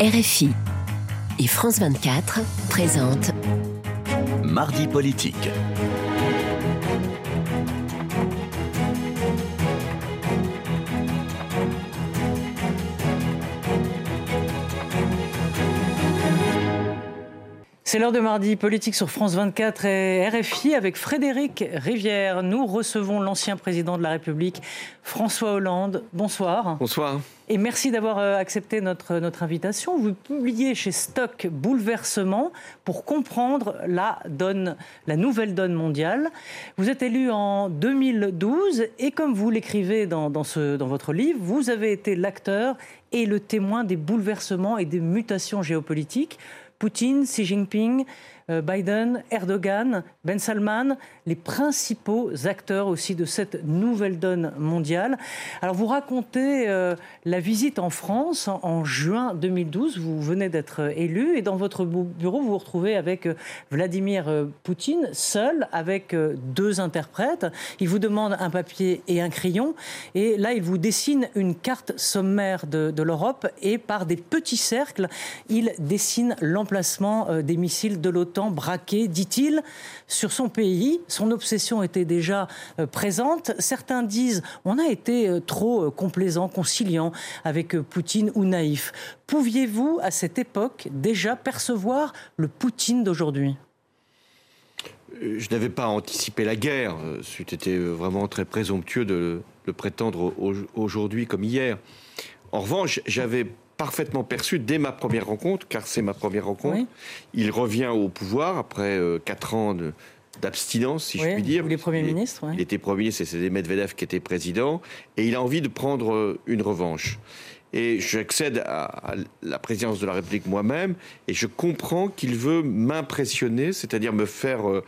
RFI et France 24 présentent Mardi politique. C'est l'heure de mardi politique sur France 24 et RFI avec Frédéric Rivière. Nous recevons l'ancien président de la République, François Hollande. Bonsoir. Bonsoir. Et merci d'avoir euh, accepté notre, notre invitation. Vous publiez chez Stock Bouleversement pour comprendre la, donne, la nouvelle donne mondiale. Vous êtes élu en 2012 et comme vous l'écrivez dans, dans, ce, dans votre livre, vous avez été l'acteur et le témoin des bouleversements et des mutations géopolitiques. Poutine, Xi Jinping, Biden, Erdogan, Ben Salman, les principaux acteurs aussi de cette nouvelle donne mondiale. Alors vous racontez euh, la visite en France en, juin 2012, vous venez d'être élu et dans votre bureau vous vous retrouvez avec euh, Vladimir Poutine seul avec deux interprètes. Il vous demande un papier et un crayon et là il vous dessine une carte sommaire de, de l'Europe et par des petits cercles il dessine l'emplacement des missiles de l'OTAN braqué, dit-il, sur son pays. Son obsession était déjà euh, présente. Certains disent on a été euh, trop euh, complaisant, conciliant avec Poutine ou naïf. Pouviez-vous, à cette époque, déjà percevoir le Poutine d'aujourd'hui? Je n'avais pas anticipé la guerre. C'était vraiment très présomptueux de le prétendre aujourd'hui comme hier. En revanche, j'avais parfaitement perçu dès ma première rencontre, car c'est ma première rencontre. Il revient au pouvoir après euh, quatre ans d'abstinence, si je puis dire. Il est Premier ministre. Il était Premier ministre, c'était Medvedev qui était président, et il a envie de prendre euh, une revanche. Et j'accède à, la présidence de la République moi-même, et je comprends qu'il veut m'impressionner, c'est-à-dire me faire euh,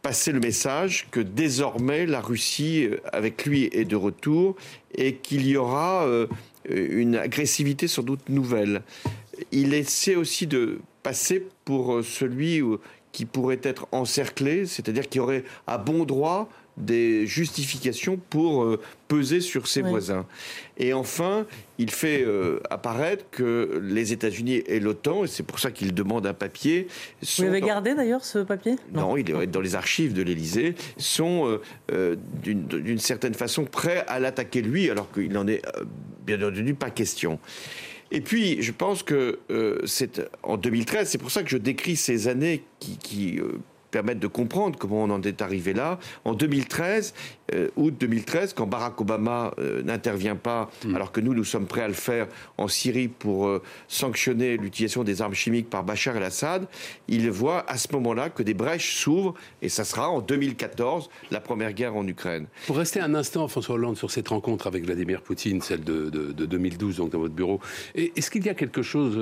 passer le message que désormais la Russie, avec lui, est de retour, et qu'il y aura une agressivité sans doute nouvelle. Il essaie aussi de passer pour euh, celui euh, qui pourrait être encerclé, c'est-à-dire qui aurait à bon droit des justifications pour euh, peser sur ses voisins. Et enfin, il fait apparaître que les États-Unis et l'OTAN, et c'est pour ça qu'il demande un papier. Vous l'avez gardé d'ailleurs ce papier? Non, il est dans les archives de l'Élysée, sont d'une certaine façon prêts à l'attaquer lui, alors qu'il n'en est bien entendu pas question. Et puis, je pense que euh, c'est en 2013, c'est pour ça que je décris ces années qui, qui euh, permettent de comprendre comment on en est arrivé là. En 2013, euh, août 2013, quand Barack Obama euh, n'intervient pas, hmm. alors que nous, nous sommes prêts à le faire en Syrie pour euh, sanctionner l'utilisation des armes chimiques par Bachar el-Assad, il voit à ce moment-là que des brèches s'ouvrent, et ça sera en 2014 la première guerre en Ukraine. Pour rester un instant, François Hollande, sur cette rencontre avec Vladimir Poutine, celle de, 2012, donc dans votre bureau, est-ce qu'il y a quelque chose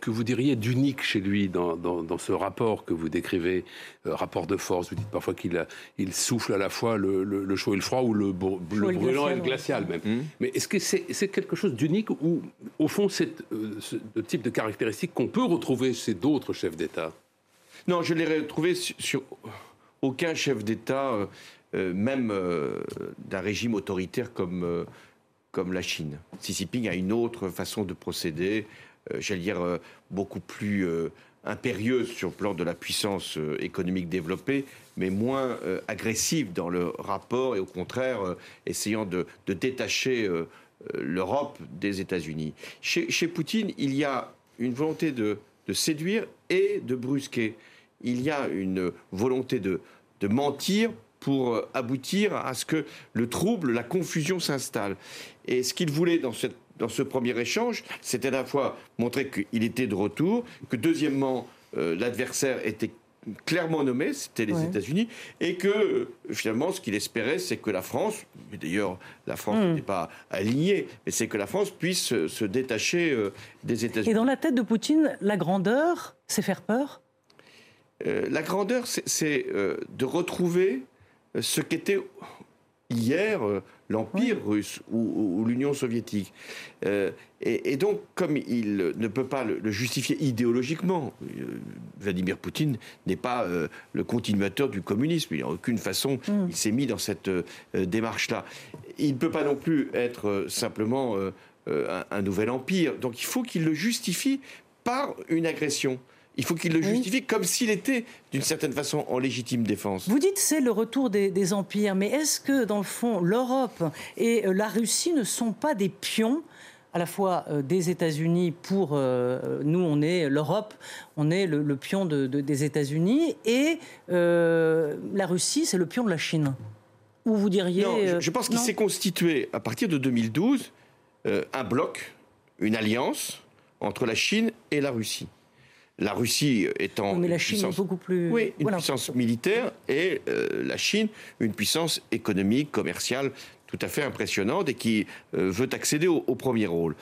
que vous diriez d'unique chez lui dans, ce rapport que vous décrivez, rapport de force Vous dites parfois qu'il il souffle à la fois le le, chaud et le froid, ou le, brûlant et le glacial même. Mmh. Mais est-ce que c'est quelque chose d'unique ou, au fond, c'est euh, ce type de caractéristiques qu'on peut retrouver chez d'autres chefs d'État? Non, je l'ai retrouvé sur, aucun chef d'État, euh, euh, même d'un régime autoritaire comme, comme la Chine. Xi Jinping a une autre façon de procéder, j'allais dire beaucoup plus impérieuse sur le plan de la puissance euh, économique développée, mais moins euh, agressive dans le rapport et au contraire euh, essayant de, détacher l'Europe des États-Unis. Chez, Poutine, il y a une volonté de, séduire et de brusquer. Il y a une volonté de, de mentir pour aboutir à ce que le trouble, la confusion s'installe. Et ce qu'il voulait dans cette dans ce premier échange, c'était à la fois montrer qu'il était de retour, que deuxièmement, euh, l'adversaire était clairement nommé, c'était les États-Unis, et que euh, finalement, ce qu'il espérait, c'est que la France, mais d'ailleurs, la France hmm. n'est pas alignée, mais c'est que la France puisse se détacher euh, des États-Unis. Et dans la tête de Poutine, la grandeur, c'est faire peur? La grandeur, c'est de retrouver ce qu'était hier euh, l'Empire russe ou, l'Union soviétique. Euh, et, donc, comme il ne peut pas le, justifier idéologiquement, euh, Vladimir Poutine n'est pas le continuateur du communisme. Il a aucune façon, mm. il s'est mis dans cette démarche-là. Il ne peut pas non plus être simplement un, un nouvel empire. Donc il faut qu'il le justifie par une agression. Il faut qu'il le justifie comme s'il était, d'une certaine façon, en légitime défense. Vous dites c'est le retour des, empires, mais est-ce que, dans le fond, l'Europe et euh, la Russie ne sont pas des pions à la fois euh, des États-Unis pour euh, nous, on est l'Europe, on est le, pion des États-Unis, et la Russie, c'est le pion de la Chine? Ou vous diriez Non, je, pense qu'il s'est constitué à partir de 2012 un bloc, une alliance entre la Chine et la Russie la Russie étant mais la Chine puissance, beaucoup plus oui, une puissance militaire et euh, la Chine une puissance économique, commerciale tout à fait impressionnante et qui euh, veut accéder au, premier rôle.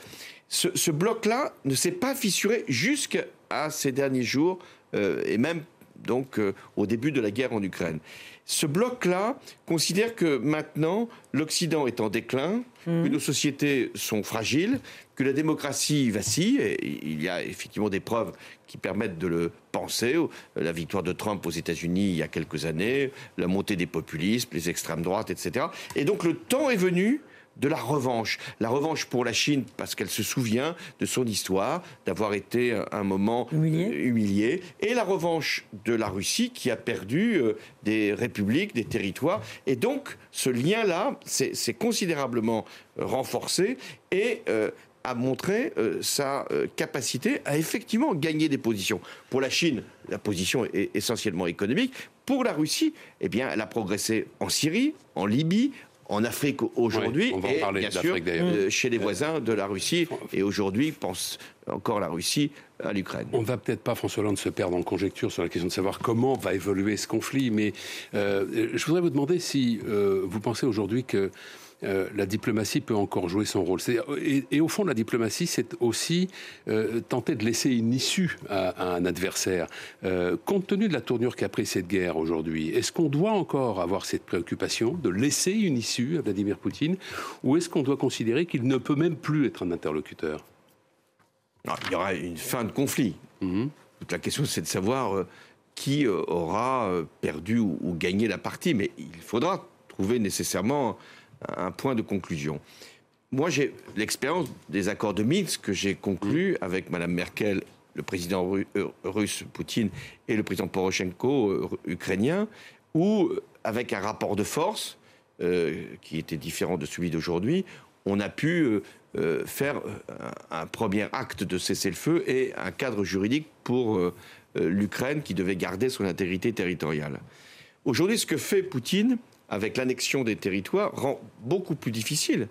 Ce, bloc-là ne s'est pas fissuré jusqu'à ces derniers jours euh, et même donc au début de la guerre en Ukraine. Ce bloc-là considère que maintenant l'Occident est en déclin, mmh. que nos sociétés sont fragiles, que la démocratie vacille, et il y a effectivement des preuves qui permettent de le penser. La victoire de Trump aux États-Unis il y a quelques années, la montée des populismes, les extrêmes droites, etc. Et donc le temps est venu de la revanche. La revanche pour la Chine parce qu'elle se souvient de son histoire, d'avoir été un moment humilié. Et la revanche de la Russie qui a perdu euh, des républiques, des territoires. Et donc ce lien-là s'est considérablement euh, renforcé et euh, a montré sa capacité à effectivement gagner des positions. Pour la Chine, la position est essentiellement économique. Pour la Russie, eh bien, elle a progressé en Syrie, en Libye, en Afrique aujourd'hui, et bien sûr euh, chez les voisins de la Russie. Et aujourd'hui, pense encore la Russie à l'Ukraine. On ne va peut-être pas, François Hollande, se perdre en conjecture sur la question de savoir comment va évoluer ce conflit, mais euh, je voudrais vous demander si euh, vous pensez aujourd'hui que euh, la diplomatie peut encore jouer son rôle. Et, au fond, la diplomatie, c'est aussi euh, tenter de laisser une issue à, un adversaire. Euh, compte tenu de la tournure qu'a pris cette guerre aujourd'hui, est-ce qu'on doit encore avoir cette préoccupation de laisser une issue à Vladimir Poutine, ou est-ce qu'on doit considérer qu'il ne peut même plus être un interlocuteur? Il y aura une fin de conflit. Mhm. Toute la question, c'est de savoir qui aura perdu ou gagné la partie, mais il faudra trouver nécessairement un point de conclusion. Moi, j'ai l'expérience des accords de Minsk que j'ai conclus avec Mme Merkel, le président euh, russe Poutine et le président Poroshenko euh, ukrainien, où, avec un rapport de force euh, qui était différent de celui d'aujourd'hui, on a pu faire un, premier acte de cessez-le-feu et un cadre juridique pour l'Ukraine qui devait garder son intégrité territoriale. Aujourd'hui, ce que fait Poutine, avec l'annexion des territoires, rend beaucoup plus difficile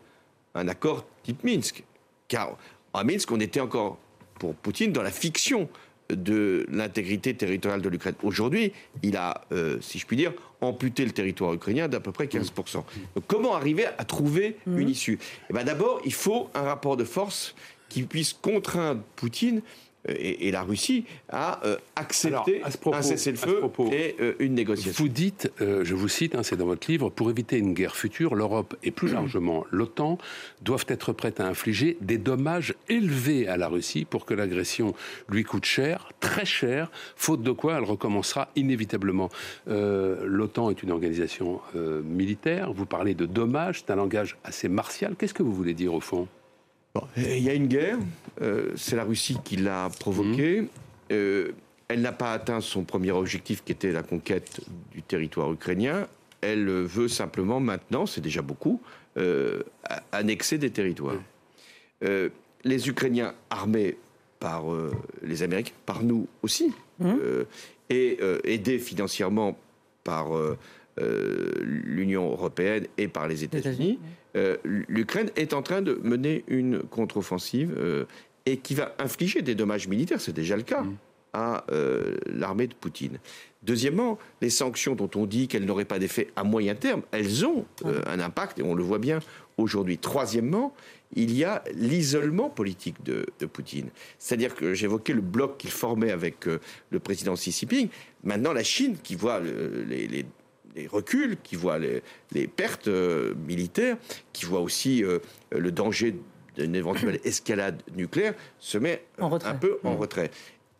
un accord type Minsk. Car à Minsk, on était encore, pour Poutine, dans la fiction de l'intégrité territoriale de l'Ukraine. Aujourd'hui, il a, euh, si je puis dire, amputé le territoire ukrainien d'à peu près 15%. comment arriver à trouver mmh. une issue? Eh ben, D'abord, il faut un rapport de force qui puisse contraindre Poutine et, la Russie a euh, accepté un cessez-le-feu et euh, une négociation. Vous dites, euh, je vous cite, hein, c'est dans votre livre, pour éviter une guerre future, l'Europe et plus largement l'OTAN doivent être prêtes à infliger des dommages élevés à la Russie pour que l'agression lui coûte cher, très cher, faute de quoi elle recommencera inévitablement. L'OTAN est une organisation militaire, vous parlez de dommages, c'est un langage assez martial. Qu'est-ce que vous voulez dire au fond? Il y a une guerre, euh, c'est la Russie qui l'a provoquée. Mhm. Euh, elle n'a pas atteint son premier objectif qui était la conquête du territoire ukrainien. Elle veut simplement maintenant, c'est déjà beaucoup, euh, annexer des territoires. Mhm. les Ukrainiens armés par les Américains, par nous aussi, mhm. et aidés financièrement par l'Union européenne et par les États-Unis. Euh, l'Ukraine est en train de mener une contre-offensive euh, et qui va infliger des dommages militaires, c'est déjà le cas, mm. à euh, l'armée de Poutine. Deuxièmement, les sanctions dont on dit qu'elles n'auraient pas d'effet à moyen terme, elles ont un impact et on le voit bien aujourd'hui. Troisièmement, il y a l'isolement politique de, Poutine. C'est-à-dire que j'évoquais le bloc qu'il formait avec le président Xi Jinping. Maintenant, la Chine, qui voit les les reculs, qui voit les, pertes euh, militaires, qui voit aussi euh, le danger d'une éventuelle escalade nucléaire, se met un peu en mmh. retrait.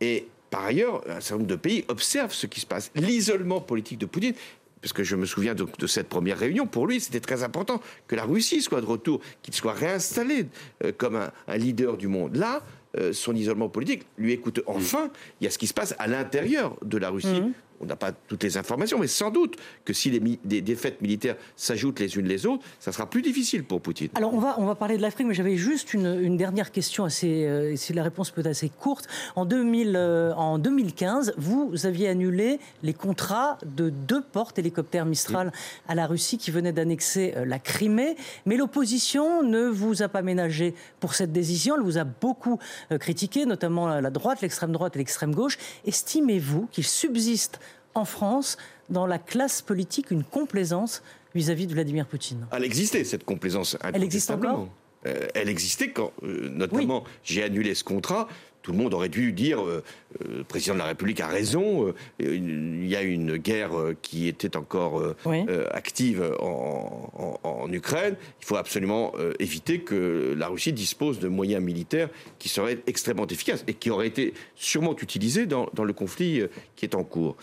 Et par ailleurs, un certain nombre de pays observent ce qui se passe. L'isolement politique de Poutine parce que je me souviens de, de cette première réunion, pour lui, c'était très important que la Russie soit de retour, qu'il soit réinstallé euh, comme un, un leader du monde. Là, euh, son isolement politique lui écoute enfin. Il y a ce qui se passe à l'intérieur de la Russie. Mhm. On n'a pas toutes les informations, mais sans doute que si les des défaites militaires s'ajoutent les unes les autres, ça sera plus difficile pour Poutine. Alors on va, on va parler de l'Afrique, mais j'avais juste une, une dernière question, assez, euh, si la réponse peut être assez courte. En, 2000, euh, en 2015, vous aviez annulé les contrats de deux portes hélicoptères Mistral à la Russie qui venaient d'annexer euh, la Crimée, mais l'opposition ne vous a pas ménagé pour cette décision, elle vous a beaucoup euh, critiqué, notamment la droite, l'extrême droite et l'extrême gauche. Estimez-vous qu'il subsiste en France, dans la classe politique, une complaisance vis-à-vis de Vladimir Poutine Elle existait, cette complaisance. Elle existe encore Euh, Elle existait quand, euh, notamment, j'ai annulé ce contrat. Tout le monde aurait dû dire, euh, le président de la République a raison, il y a une guerre qui était encore Oui. active en, en- en Ukraine. Il faut absolument éviter que la Russie dispose de moyens militaires qui seraient extrêmement efficaces et qui auraient été sûrement utilisés dans, dans le conflit qui est en cours.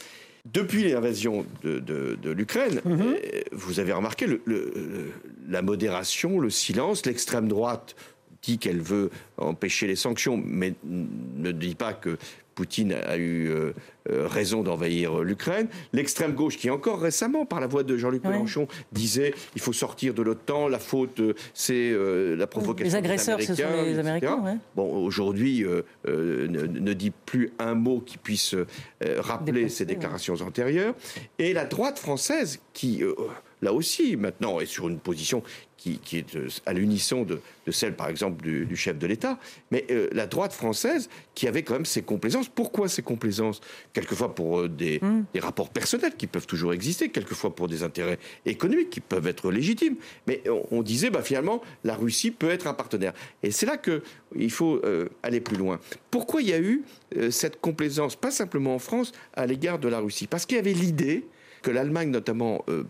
Depuis l'invasion de, de- de l'Ukraine, euh, vous avez remarqué le- le- le- la modération, le silence, l'extrême droite dit qu'elle veut empêcher les sanctions, mais ne dit pas que Poutine a eu euh, euh, raison d'envahir l'Ukraine. L'extrême gauche, qui encore récemment, par la voix de Jean-Luc Ouais. Mélenchon, disait il faut sortir de l'OTAN, la faute, euh, c'est euh, la provocation. Les des agresseurs, ce sont les. Américains, ouais. Bon, aujourd'hui, ne, ne dit plus un mot qui puisse rappeler Dépasser, ses ouais. déclarations antérieures. Et la droite française, qui, là aussi, maintenant, est sur une position qui, qui est euh, à l'unisson de, de celle, par exemple, du, du chef de l'État, mais euh, la droite française, qui avait quand même ses complaisances. Pourquoi ces complaisances? Quelquefois pour euh, des, Hmm. des rapports personnels qui peuvent toujours exister, quelquefois pour des intérêts économiques qui peuvent être légitimes. Mais on, on disait, bah, finalement, la Russie peut être un partenaire. Et c'est là qu'il faut euh, aller plus loin. Pourquoi il y a eu euh, cette complaisance, pas simplement en France, à l'égard de la Russie? Parce qu'il y avait l'idée que l'Allemagne, notamment, euh,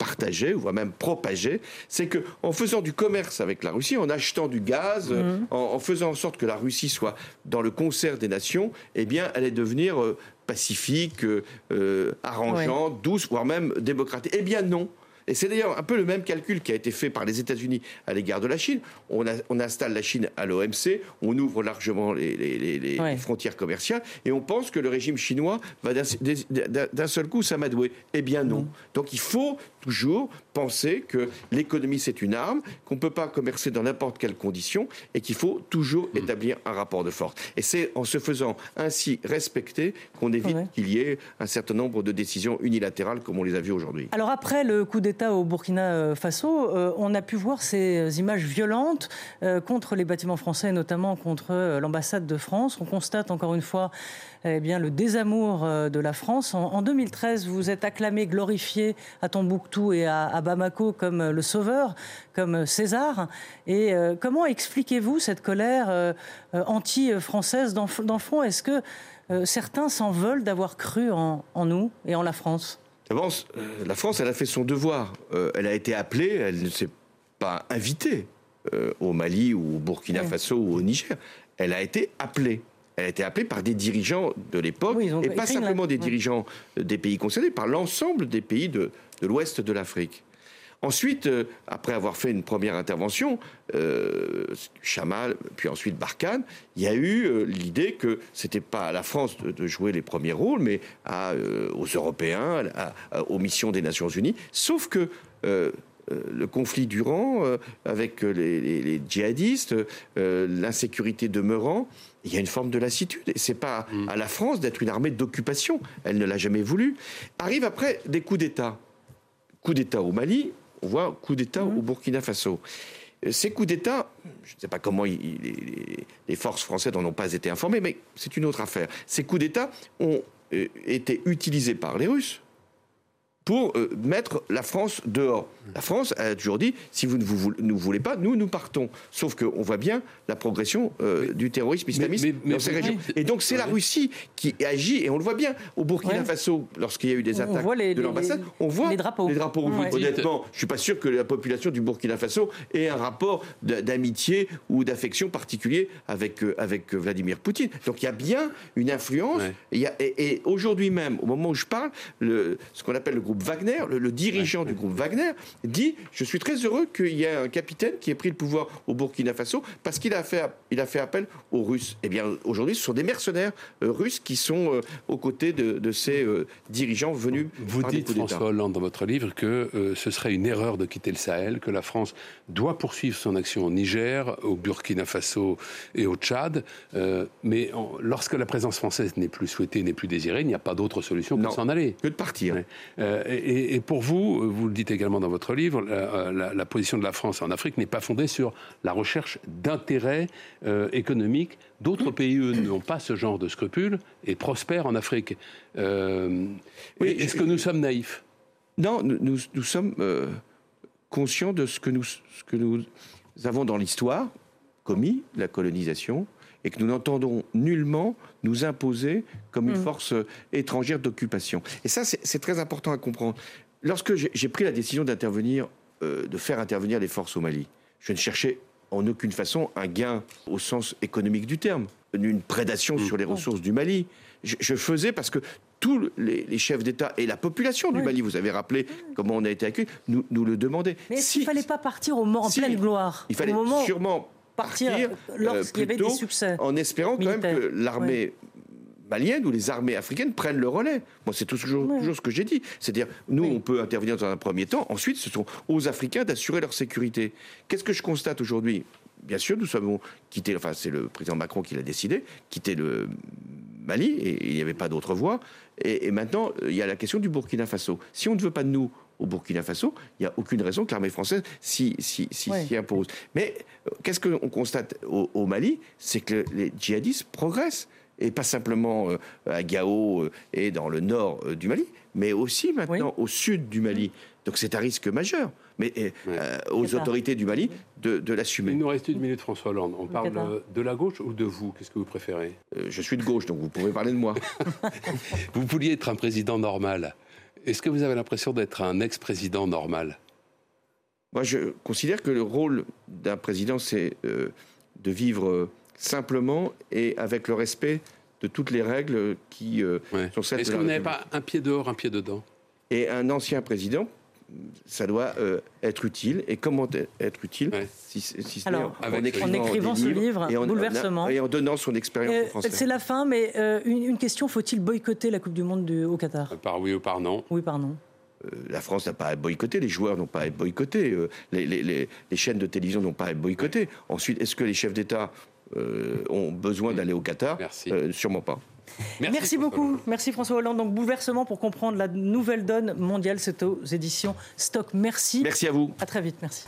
partageait, voire même propageait, c'est que en faisant du commerce avec la Russie, en achetant du gaz, euh, en, en faisant en sorte que la Russie soit dans le concert des nations, eh bien, elle allait devenir euh, pacifique, euh, euh, arrangeante, douce, voire même démocratique. Eh bien, non. Et c'est d'ailleurs un peu le même calcul qui a été fait par les États-Unis à l'égard de la Chine. On, a- on installe la Chine à l'OMC, on ouvre largement les, les- les- les Ouais. frontières commerciales, et on pense que le régime chinois va d'un- seul coup s'amadouer. Eh bien non. Donc il faut toujours penser que l'économie c'est une arme, qu'on ne peut pas commercer dans n'importe quelles conditions, et qu'il faut toujours établir un rapport de force. Et c'est en se faisant ainsi respecter qu'on évite Ouais. qu'il y ait un certain nombre de décisions unilatérales comme on les a vues aujourd'hui. Alors après le coup d'État au Burkina euh, Faso, euh, on a pu voir ces images violentes euh, contre les bâtiments français, notamment contre l'ambassade de France. On constate encore une fois eh bien, le désamour de la France. En, en 2013, vous êtes acclamé, glorifié à Tombouctou et à, à Bamako comme euh, le sauveur, comme euh, César. Et euh, comment expliquez-vous cette colère euh, anti-française dans, dans le fond? Est-ce que euh, certains s'en veulent d'avoir cru en, en nous et en la France? D'abord, la France, elle a fait son devoir. Elle a été appelée, elle ne s'est pas invitée au Mali ou au Burkina Oui. Faso ou au Niger. Elle a été appelée. Elle a été appelée par des dirigeants de l'époque, Oui, et pas simplement des dirigeants des pays concernés, par l'ensemble des pays de, de l'ouest de l'Afrique. Ensuite, euh, après avoir fait une première intervention, euh, Chamal, puis ensuite Barkhane, il y a eu euh, l'idée que c'était pas à la France de, de jouer les premiers rôles, mais à, euh, aux Européens, à- à- aux missions des Nations Unies. Sauf que le conflit durant, avec les, les- les djihadistes, l'insécurité demeurant, il y a une forme de lassitude. Et c'est pas à la France d'être une armée d'occupation. Elle ne l'a jamais voulu. Arrive après des coups d'État coup d'État au Mali, on voit coup d'État au Burkina Faso. Euh, Ces coups d'État, je ne sais pas comment il- il- les, les forces françaises n'en ont pas été informées, mais c'est une autre affaire. Ces coups d'État ont euh, été utilisés par les Russes pour euh, mettre la France dehors. La France a toujours dit, si vous ne vous voulez- nous voulez pas, nous, nous partons. Sauf qu'on voit bien la progression euh, du terrorisme islamiste mais- mais dans ces régions. Et donc c'est la. Russie qui agit, et on le voit bien. Au Burkina Ouais. Faso, lorsqu'il y a eu des On attaques les- de l'ambassade, on voit les drapeaux. Les drapeaux. Ouais. Honnêtement, je suis pas sûr que la population du Burkina Faso ait un rapport d'amitié ou d'affection particulier avec, euh, avec Vladimir Poutine. Donc il y a bien une influence. Ouais. Il y a- et et aujourd'hui même, au moment où je parle, le, ce qu'on appelle le groupe groupe Wagner, le, dirigeant du groupe Wagner, dit Je suis très heureux qu'il y ait un capitaine qui ait pris le pouvoir au Burkina Faso parce qu'il a fait, il a fait appel aux Russes. Eh bien, aujourd'hui, ce sont des mercenaires euh, russes qui sont euh, aux côtés de, ces euh, dirigeants venus. Vous dites, François Hollande, dans votre livre, que ce serait une erreur de quitter le Sahel, que la France doit poursuivre son action au Niger, au Burkina Faso et au Tchad. mais lorsque la présence française n'est plus souhaitée, n'est plus désirée, il n'y a pas d'autre solution que de s'en aller. Que de partir. Et, pour vous, vous le dites également dans votre livre, la, position de la France en Afrique n'est pas fondée sur la recherche d'intérêts économiques. D'autres pays, eux, n'ont pas ce genre de scrupules et prospèrent en Afrique. Euh, est-ce que nous sommes naïfs? Non, nous, sommes euh, conscients de ce que, nous, ce que nous avons dans l'histoire commis, la colonisation, et que nous n'entendons nullement nous imposer comme une mm. force étrangère d'occupation. Et ça, c'est très important à comprendre. Lorsque j'ai pris la décision d'intervenir, euh, de faire intervenir les forces au Mali, je ne cherchais en aucune façon un gain au sens économique du terme, une prédation mm. sur les ressources du Mali. Je, faisais parce que tous les, chefs d'État et la population du Mali, vous avez rappelé comment on a été accueillis, nous, nous le demandaient. Mais est-ce qu'il ne fallait pas partir au, en pleine gloire Il fallait sûrement partir, partir lorsqu'il y avait des succès. En espérant quand même que l'armée maliennes ou les armées africaines prennent le relais. Moi, c'est toujours, toujours, ce que j'ai dit. C'est-à-dire, nous, on peut intervenir dans un premier temps. Ensuite, ce sont aux Africains d'assurer leur sécurité. Qu'est-ce que je constate aujourd'hui? Bien sûr, nous avons quitté, enfin, c'est le président Macron qui l'a décidé, quitter le Mali, et il n'y avait pas d'autre voie. Et, maintenant, il y a la question du Burkina Faso. Si on ne veut pas de nous au Burkina Faso, il n'y a aucune raison que l'armée française s'y impose. Mais euh, qu'est-ce qu'on constate au Mali? C'est que les djihadistes progressent et pas simplement euh, à Gao euh, et dans le nord du Mali, mais aussi maintenant au sud du Mali. Donc c'est un risque majeur, mais aux autorités du Mali de, l'assumer. Il nous reste une minute, François Hollande. On parle de la gauche ou de vous? Qu'est-ce que vous préférez? Je suis de gauche, donc vous pouvez parler de moi. vous vouliez être un président normal. Est-ce que vous avez l'impression d'être un ex-président normal? Moi, je considère que le rôle d'un président, c'est de vivre simplement et avec le respect de toutes les règles qui euh, sont celles Est-ce que vous n'avez pas un pied dehors, un pied dedans? Et un ancien président, ça doit euh, être utile. Et comment être utile si, si Alors, en, en, écrivant ce livre, et en, Bouleversement. Et en donnant son expérience euh, C'est la fin, mais une, question faut-il boycotter la Coupe du Monde au Qatar? Par oui ou par non Oui, par non. la France n'a pas à être boycottée, les joueurs n'ont pas à être boycottés, les, les, les, chaînes de télévision n'ont pas à être boycottées. Ensuite, est-ce que les chefs d'État euh, ont besoin d'aller au Qatar? Euh, sûrement pas. Merci, beaucoup. Merci François Hollande. Donc bouleversement pour comprendre la nouvelle donne mondiale, c'est aux éditions Stock. Merci. Merci à vous. À très vite. Merci.